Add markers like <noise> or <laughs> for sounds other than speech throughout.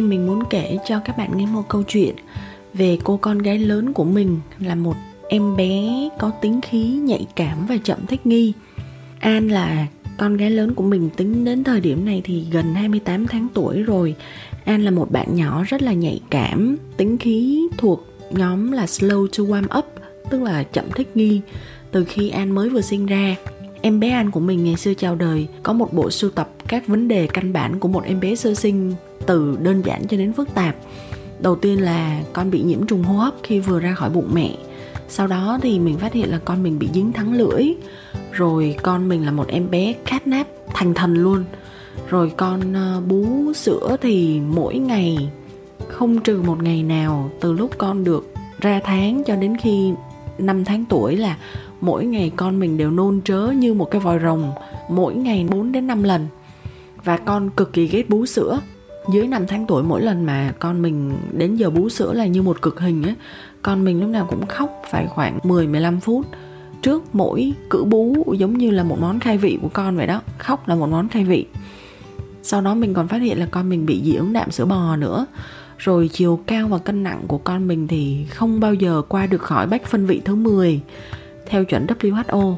Nay mình muốn kể cho các bạn nghe một câu chuyện về cô con gái lớn của mình là một em bé có tính khí nhạy cảm và chậm thích nghi. An là con gái lớn của mình tính đến thời điểm này thì gần 28 tháng tuổi rồi. An là một bạn nhỏ rất là nhạy cảm, tính khí thuộc nhóm là slow to warm up, tức là chậm thích nghi. Từ khi An mới vừa sinh ra, em bé An của mình ngày xưa chào đời có một bộ sưu tập các vấn đề căn bản của một em bé sơ sinh từ đơn giản cho đến phức tạp. Đầu tiên là con bị nhiễm trùng hô hấp khi vừa ra khỏi bụng mẹ. Sau đó thì mình phát hiện là con mình bị dính thắng lưỡi. Rồi con mình là một em bé khát nát, thành thần luôn. Rồi con ờ, bú sữa thì mỗi ngày, không trừ một ngày nào, từ lúc con được ra tháng cho đến khi 5 tháng tuổi là mỗi ngày con mình đều nôn trớ như một cái vòi rồng, mỗi ngày 4 đến 5 lần. Và con cực kỳ ghét bú sữa dưới 5 tháng tuổi mỗi lần mà con mình đến giờ bú sữa là như một cực hình ấy, con mình lúc nào cũng khóc phải khoảng 10 15 phút. Trước mỗi cử bú giống như là một món khai vị của con vậy đó, khóc là một món khai vị. Sau đó mình còn phát hiện là con mình bị dị ứng đạm sữa bò nữa. Rồi chiều cao và cân nặng của con mình thì không bao giờ qua được khỏi bách phân vị thứ 10 theo chuẩn WHO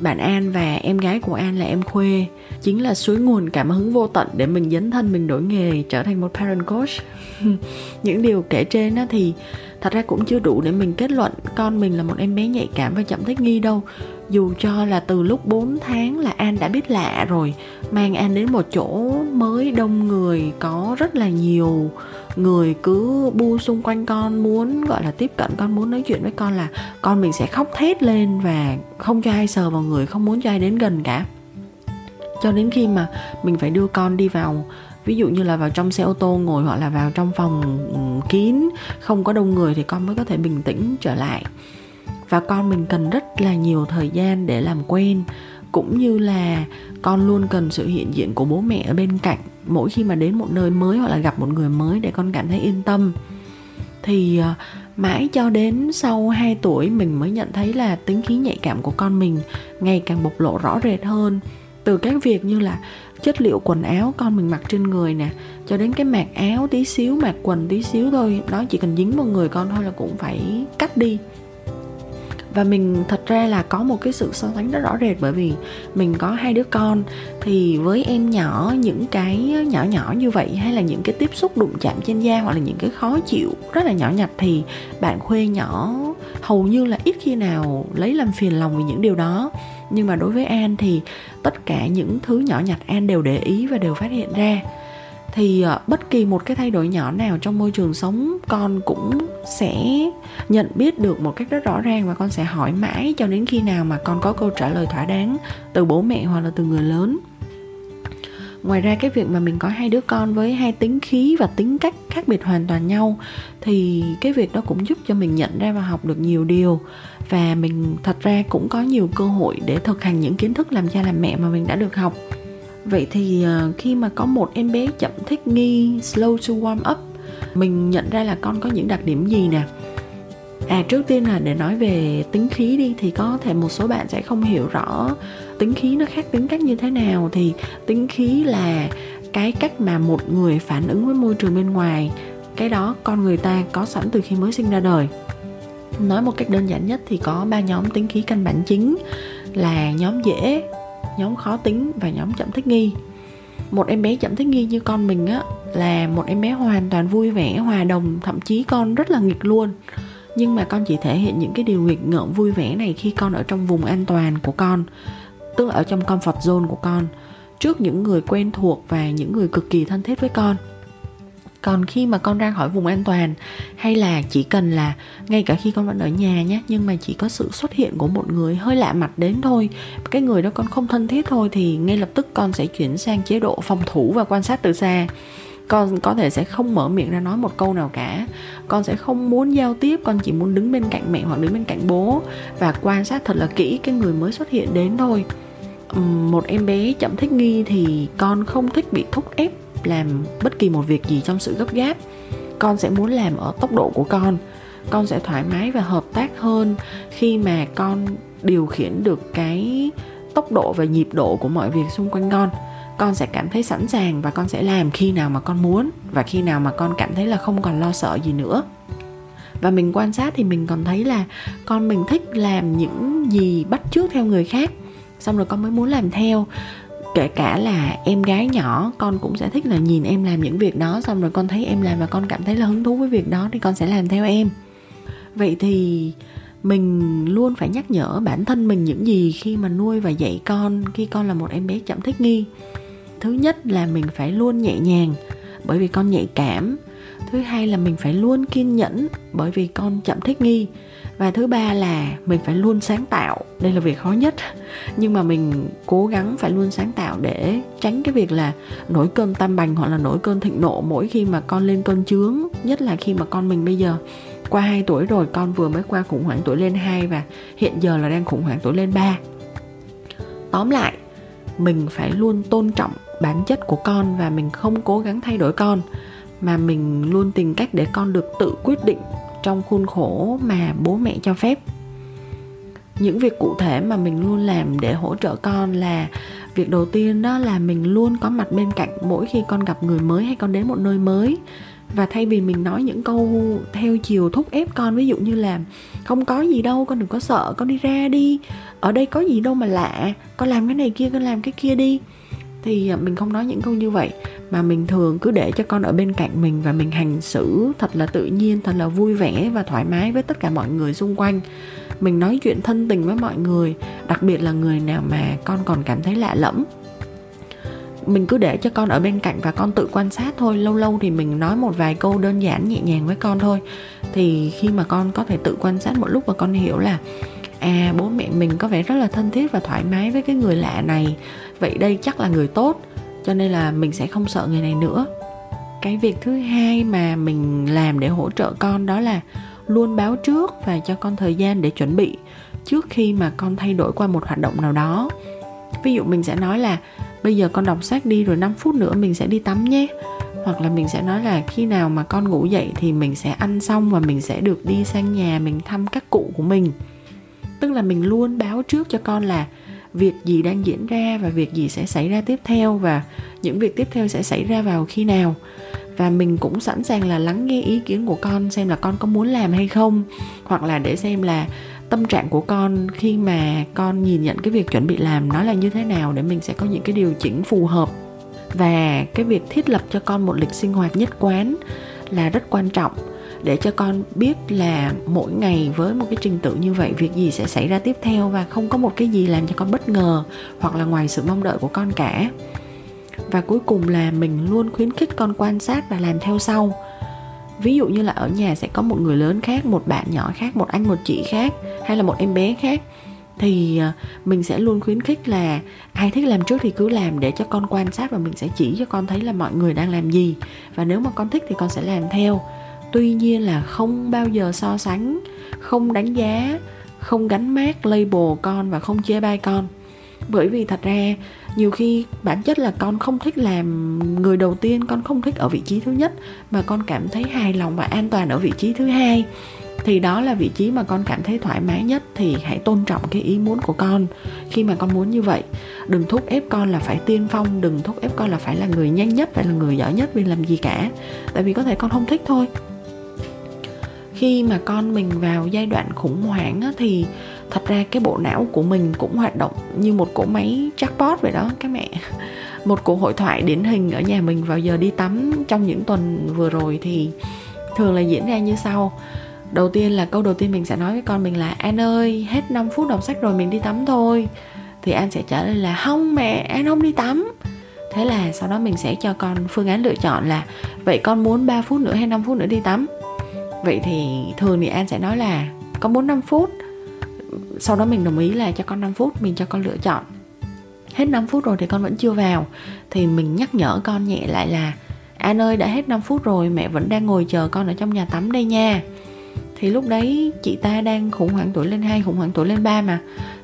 bạn An và em gái của An là em Khuê, chính là suối nguồn cảm hứng vô tận để mình dấn thân mình đổi nghề, trở thành một parent coach. <laughs> Những điều kể trên á thì thật ra cũng chưa đủ để mình kết luận con mình là một em bé nhạy cảm và chậm thích nghi đâu. Dù cho là từ lúc 4 tháng là An đã biết lạ rồi, mang An đến một chỗ mới đông người, có rất là nhiều người cứ bu xung quanh con muốn, gọi là tiếp cận con muốn nói chuyện với con là con mình sẽ khóc thét lên và không cho ai sờ vào người, không muốn cho ai đến gần cả. Cho đến khi mà mình phải đưa con đi vào, ví dụ như là vào trong xe ô tô ngồi hoặc là vào trong phòng ừ, kín, không có đông người thì con mới có thể bình tĩnh trở lại. Và con mình cần rất là nhiều thời gian để làm quen cũng như là con luôn cần sự hiện diện của bố mẹ ở bên cạnh. Mỗi khi mà đến một nơi mới hoặc là gặp một người mới để con cảm thấy yên tâm, thì ờ, mãi cho đến sau 2 tuổi mình mới nhận thấy là tính khí nhạy cảm của con mình ngày càng bộc lộ rõ rệt hơn. Từ các việc như là chất liệu quần áo con mình mặc trên người nè, cho đến cái mạc áo tí xíu, mạc quần tí xíu thôi nó chỉ cần dính vào người con thôi là cũng phải cắt đi và mình thật ra là có một cái sự so sánh rất rõ rệt bởi vì mình có hai đứa con. Thì với em nhỏ, những cái nhỏ nhỏ như vậy hay là những cái tiếp xúc đụng chạm trên da hoặc là những cái khó chịu rất là nhỏ nhặt thì bạn khuê nhỏ hầu như là ít khi nào lấy làm phiền lòng vì những điều đó. Nhưng mà đối với an thì tất cả những thứ nhỏ nhặt an đều để ý và đều phát hiện ra thì ờ, bất kỳ một cái thay đổi nhỏ nào trong môi trường sống, con cũng sẽ nhận biết được một cách rất rõ ràng và con sẽ hỏi mãi cho đến khi nào mà con có câu trả lời thỏa đáng từ bố mẹ hoặc là từ người lớn. Ngoài ra cái việc mà mình có hai đứa con với hai tính khí và tính cách khác biệt hoàn toàn nhau thì cái việc đó cũng giúp cho mình nhận ra và học được nhiều điều. Và mình thật ra cũng có nhiều cơ hội để thực hành những kiến thức làm cha làm mẹ mà mình đã được học vậy thì ờ, khi mà có một em bé chậm thích nghi, slow to warm up, mình nhận ra là con có những đặc điểm gì nè? À trước tiên là để nói về tính khí đi, thì có thể một số bạn sẽ không hiểu rõ tính khí nó khác tính cách như thế nào. Thì tính khí là cái cách mà một người phản ứng với môi trường bên ngoài, cái đó con người ta có sẵn từ khi mới sinh ra đời. Nói một cách đơn giản nhất thì có ba nhóm tính khí căn bản chính là nhóm dễ nhóm khó tính và nhóm chậm thích nghi. Một em bé chậm thích nghi như con mình á, là một em bé hoàn toàn vui vẻ, hòa đồng, thậm chí con rất là nghịch luôn. Nhưng mà con chỉ thể hiện những cái điều nghịch ngợm vui vẻ này khi con ở trong vùng an toàn của con, tức là ở trong comfort zone của con, trước những người quen thuộc và những người cực kỳ thân thiết với con còn khi mà con ra khỏi vùng an toàn, hay là chỉ cần là ngay cả khi con vẫn ở nhà nhé, nhưng mà chỉ có sự xuất hiện của một người hơi lạ mặt đến thôi, cái người đó con không thân thiết thôi, thì ngay lập tức con sẽ chuyển sang chế độ phòng thủ và quan sát từ xa. Con có thể sẽ không mở miệng ra nói một câu nào cả. Con sẽ không muốn giao tiếp, con chỉ muốn đứng bên cạnh mẹ hoặc đứng bên cạnh bố và quan sát thật là kỹ cái người mới xuất hiện đến thôi. Một em bé chậm thích nghi thì con không thích bị thúc ép làm bất kỳ một việc gì trong sự gấp gáp. Con sẽ muốn làm ở tốc độ của con. Con sẽ thoải mái và hợp tác hơn khi mà con điều khiển được cái tốc độ và nhịp độ của mọi việc xung quanh con. Con sẽ cảm thấy sẵn sàng và con sẽ làm khi nào mà con muốn và khi nào mà con cảm thấy là không còn lo sợ gì nữa. Và mình quan sát thì mình còn thấy là con mình thích làm những gì bắt chước theo người khác. Xong rồi con mới muốn làm theo kể cả là em gái nhỏ, con cũng sẽ thích là nhìn em làm những việc đó, xong rồi con thấy em làm và con cảm thấy là hứng thú với việc đó thì con sẽ làm theo em. Vậy thì mình luôn phải nhắc nhở bản thân mình những gì khi mà nuôi và dạy con khi con là một em bé chậm thích nghi. Thứ nhất là mình phải luôn nhẹ nhàng, bởi vì con nhạy cảm. Thứ hai là mình phải luôn kiên nhẫn, bởi vì con chậm thích nghi và thứ ba là mình phải luôn sáng tạo. Đây là việc khó nhất. Nhưng mà mình cố gắng phải luôn sáng tạo để tránh cái việc là nổi cơn tam bành hoặc là nổi cơn thịnh nộ mỗi khi mà con lên cơn chướng, nhất là khi mà con mình bây giờ qua 2 tuổi rồi, con vừa mới qua khủng hoảng tuổi lên 2 và hiện giờ là đang khủng hoảng tuổi lên 3 tóm lại, mình phải luôn tôn trọng bản chất của con và mình không cố gắng thay đổi con, mà mình luôn tìm cách để con được tự quyết định trong khuôn khổ mà bố mẹ cho phép. Những việc cụ thể mà mình luôn làm để hỗ trợ con là việc đầu tiên đó là mình luôn có mặt bên cạnh mỗi khi con gặp người mới hay con đến một nơi mới. Và thay vì mình nói những câu theo chiều thúc ép con, ví dụ như là không có gì đâu, con đừng có sợ, con đi ra đi. Ở đây có gì đâu mà lạ, con làm cái này kia, con làm cái kia đi. Thì à, mình không nói những câu như vậy mà mình thường cứ để cho con ở bên cạnh mình và mình hành xử thật là tự nhiên, thật là vui vẻ và thoải mái với tất cả mọi người xung quanh. Mình nói chuyện thân tình với mọi người, đặc biệt là người nào mà con còn cảm thấy lạ lẫm. Mình cứ để cho con ở bên cạnh và con tự quan sát thôi, lâu lâu thì mình nói một vài câu đơn giản, nhẹ nhàng với con thôi. Thì khi mà con có thể tự quan sát một lúc và con hiểu là à bố mẹ mình có vẻ rất là thân thiết và thoải mái với cái người lạ này, vậy đây chắc là người tốt cho nên là mình sẽ không sợ người này nữa. Cái việc thứ hai mà mình làm để hỗ trợ con đó là luôn báo trước và cho con thời gian để chuẩn bị trước khi mà con thay đổi qua một hoạt động nào đó. Ví dụ mình sẽ nói là bây giờ con đọc sách đi rồi 5 phút nữa mình sẽ đi tắm nhé. Hoặc là mình sẽ nói là khi nào mà con ngủ dậy thì mình sẽ ăn xong và mình sẽ được đi sang nhà mình thăm các cụ của mình. Tức là mình luôn báo trước cho con là việc gì đang diễn ra và việc gì sẽ xảy ra tiếp theo và những việc tiếp theo sẽ xảy ra vào khi nào. Và mình cũng sẵn sàng là lắng nghe ý kiến của con, xem là con có muốn làm hay không, hoặc là để xem là tâm trạng của con khi mà con nhìn nhận cái việc chuẩn bị làm nó là như thế nào để mình sẽ có những cái điều chỉnh phù hợp. Và cái việc thiết lập cho con một lịch sinh hoạt nhất quán là rất quan trọng để cho con biết là mỗi ngày với một cái trình tự như vậy, việc gì sẽ xảy ra tiếp theo và không có một cái gì làm cho con bất ngờ hoặc là ngoài sự mong đợi của con cả. Và cuối cùng là mình luôn khuyến khích con quan sát và làm theo sau. Ví dụ như là ở nhà sẽ có một người lớn khác, một bạn nhỏ khác, một anh, một chị khác hay là một em bé khác thì à, mình sẽ luôn khuyến khích là ai thích làm trước thì cứ làm để cho con quan sát và mình sẽ chỉ cho con thấy là mọi người đang làm gì. Và nếu mà con thích thì con sẽ làm theo tuy nhiên là không bao giờ so sánh, không đánh giá, không gánh mát label con và không chê bai con. Bởi vì thật ra, nhiều khi bản chất là con không thích làm người đầu tiên, con không thích ở vị trí thứ nhất, mà con cảm thấy hài lòng và an toàn ở vị trí thứ hai. Thì đó là vị trí mà con cảm thấy thoải mái nhất, thì hãy tôn trọng cái ý muốn của con khi mà con muốn như vậy. Đừng thúc ép con là phải tiên phong, đừng thúc ép con là phải là người nhanh nhất, phải là người giỏi nhất vì làm gì cả. Tại vì có thể con không thích thôi khi mà con mình vào giai đoạn khủng hoảng á, thì thật ra cái bộ não của mình cũng hoạt động như một cỗ máy jackpot vậy đó các mẹ. <laughs> Một cuộc hội thoại điển hình ở nhà mình vào giờ đi tắm trong những tuần vừa rồi thì thường là diễn ra như sau. Đầu tiên là câu đầu tiên mình sẽ nói với con mình là an ơi hết 5 phút đọc sách rồi mình đi tắm thôi. Thì an sẽ trả lời là không mẹ an không đi tắm. Thế là sau đó mình sẽ cho con phương án lựa chọn là vậy con muốn 3 phút nữa hay 5 phút nữa đi tắm? Vậy thì thường thì an sẽ nói là có 4 5 phút. Sau đó mình đồng ý là cho con 5 phút, mình cho con lựa chọn. Hết 5 phút rồi thì con vẫn chưa vào. Thì mình nhắc nhở con nhẹ lại là, An ơi, đã hết 5 phút rồi, mẹ vẫn đang ngồi chờ con ở trong nhà tắm đây nha. Thì lúc đấy chị ta đang khủng hoảng tuổi lên 2 khủng hoảng tuổi lên 3 mà.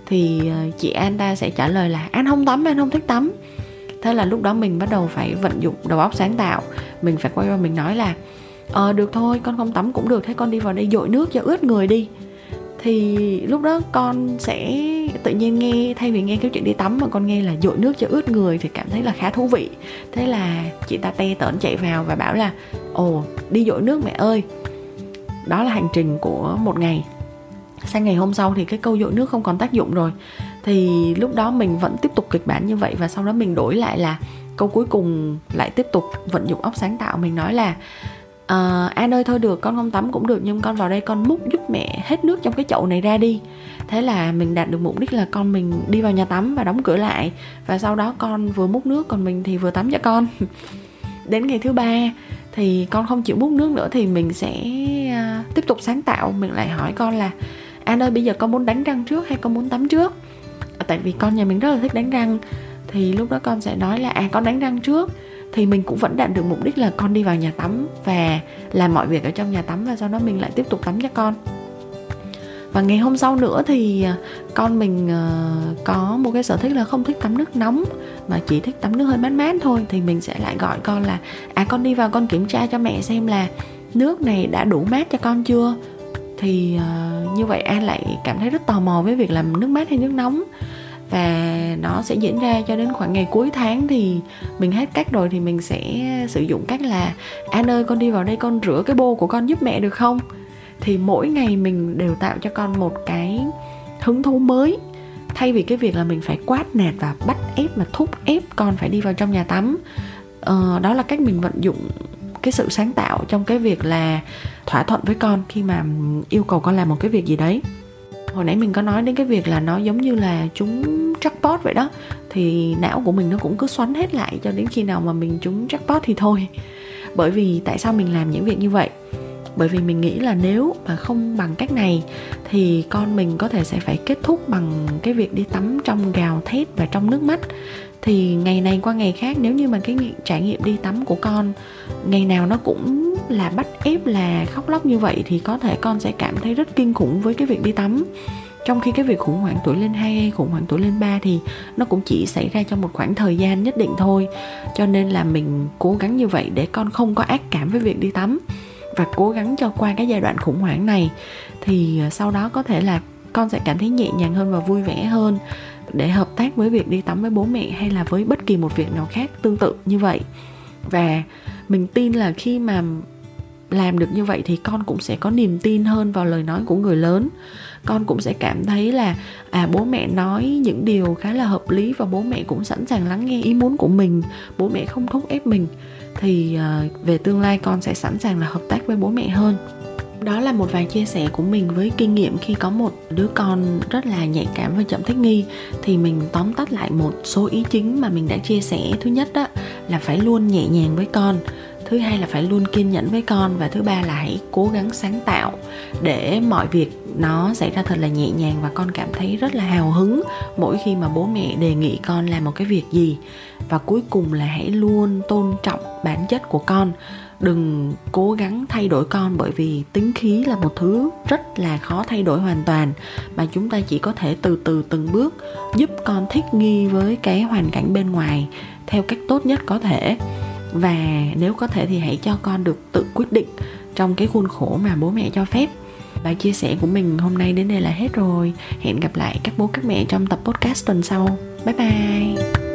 Thì ờ, chị An ta sẽ trả lời là, An không tắm, An không thích tắm. Thế là lúc đó mình bắt đầu phải vận dụng đầu óc sáng tạo. Mình phải quay qua mình nói là ờ được thôi, con không tắm cũng được, thế con đi vào đây dội nước cho ướt người đi. Thì lúc đó con sẽ tự nhiên nghe, thay vì nghe cái chuyện đi tắm mà con nghe là dội nước cho ướt người thì cảm thấy là khá thú vị. Thế là chị ta te tởn chạy vào và bảo là, ồ, đi dội nước mẹ ơi. Đó là hành trình của một ngày. Sang ngày hôm sau thì cái câu dội nước không còn tác dụng rồi. Thì lúc đó mình vẫn tiếp tục kịch bản như vậy và sau đó mình đổi lại là câu cuối cùng lại tiếp tục vận dụng óc sáng tạo. Mình nói là à, An ơi thôi được con không tắm cũng được nhưng con vào đây con múc giúp mẹ hết nước trong cái chậu này ra đi. Thế là mình đạt được mục đích là con mình đi vào nhà tắm và đóng cửa lại. Và sau đó con vừa múc nước còn mình thì vừa tắm cho con. <laughs> Đến ngày thứ ba thì con không chịu múc nước nữa thì mình sẽ uh, tiếp tục sáng tạo. Mình lại hỏi con là An ơi bây giờ con muốn đánh răng trước hay con muốn tắm trước? Tại vì con nhà mình rất là thích đánh răng. Thì lúc đó con sẽ nói là à con đánh răng trước thì mình cũng vẫn đạt được mục đích là con đi vào nhà tắm và làm mọi việc ở trong nhà tắm và sau đó mình lại tiếp tục tắm cho con. Và ngày hôm sau nữa thì à, con mình à, có một cái sở thích là không thích tắm nước nóng mà chỉ thích tắm nước hơi mát mát thôi. Thì mình sẽ lại gọi con là à con đi vào con kiểm tra cho mẹ xem là nước này đã đủ mát cho con chưa? Thì uh, như vậy an lại cảm thấy rất tò mò với việc làm nước mát hay nước nóng và nó sẽ diễn ra cho đến khoảng ngày cuối tháng thì mình hết cách rồi thì mình sẽ sử dụng cách là an ơi con đi vào đây con rửa cái bô của con giúp mẹ được không? Thì mỗi ngày mình đều tạo cho con một cái hứng thú mới. Thay vì cái việc là mình phải quát nạt và bắt ép mà thúc ép con phải đi vào trong nhà tắm ờ, đó là cách mình vận dụng cái sự sáng tạo trong cái việc là thỏa thuận với con khi mà yêu cầu con làm một cái việc gì đấy hồi nãy mình có nói đến cái việc là nó giống như là chúng jackpot vậy đó. Thì não của mình nó cũng cứ xoắn hết lại cho đến khi nào mà mình trúng jackpot thì thôi. Bởi vì tại sao mình làm những việc như vậy? Bởi vì mình nghĩ là nếu mà không bằng cách này, thì con mình có thể sẽ phải kết thúc bằng cái việc đi tắm trong gào thét và trong nước mắt. Thì ngày này qua ngày khác, nếu như mà cái trải nghiệm đi tắm của con, ngày nào nó cũng là bắt ép là khóc lóc như vậy thì có thể con sẽ cảm thấy rất kinh khủng với cái việc đi tắm. Trong khi cái việc khủng hoảng tuổi lên 2 hay khủng hoảng tuổi lên 3 thì nó cũng chỉ xảy ra trong một khoảng thời gian nhất định thôi. Cho nên là mình cố gắng như vậy để con không có ác cảm với việc đi tắm và cố gắng cho qua cái giai đoạn khủng hoảng này. Thì à, sau đó có thể là con sẽ cảm thấy nhẹ nhàng hơn và vui vẻ hơn để hợp tác với việc đi tắm với bố mẹ hay là với bất kỳ một việc nào khác tương tự như vậy. Và mình tin là khi mà làm được như vậy thì con cũng sẽ có niềm tin hơn vào lời nói của người lớn. Con cũng sẽ cảm thấy là à bố mẹ nói những điều khá là hợp lý và bố mẹ cũng sẵn sàng lắng nghe ý muốn của mình. Bố mẹ không thúc ép mình. Thì uh, về tương lai con sẽ sẵn sàng là hợp tác với bố mẹ hơn. Đó là một vài chia sẻ của mình với kinh nghiệm khi có một đứa con rất là nhạy cảm và chậm thích nghi. Thì mình tóm tắt lại một số ý chính mà mình đã chia sẻ. Thứ nhất đó là phải luôn nhẹ nhàng với con thứ hai là phải luôn kiên nhẫn với con và thứ ba là hãy cố gắng sáng tạo để mọi việc nó xảy ra thật là nhẹ nhàng và con cảm thấy rất là hào hứng mỗi khi mà bố mẹ đề nghị con làm một cái việc gì. Và cuối cùng là hãy luôn tôn trọng bản chất của con. Đừng cố gắng thay đổi con bởi vì tính khí là một thứ rất là khó thay đổi hoàn toàn, mà chúng ta chỉ có thể từ từ từng bước giúp con thích nghi với cái hoàn cảnh bên ngoài theo cách tốt nhất có thể và nếu có thể thì hãy cho con được tự quyết định trong cái khuôn khổ mà bố mẹ cho phép. Bài chia sẻ của mình hôm nay đến đây là hết rồi. Hẹn gặp lại các bố các mẹ trong tập podcast tuần sau. Bye bye.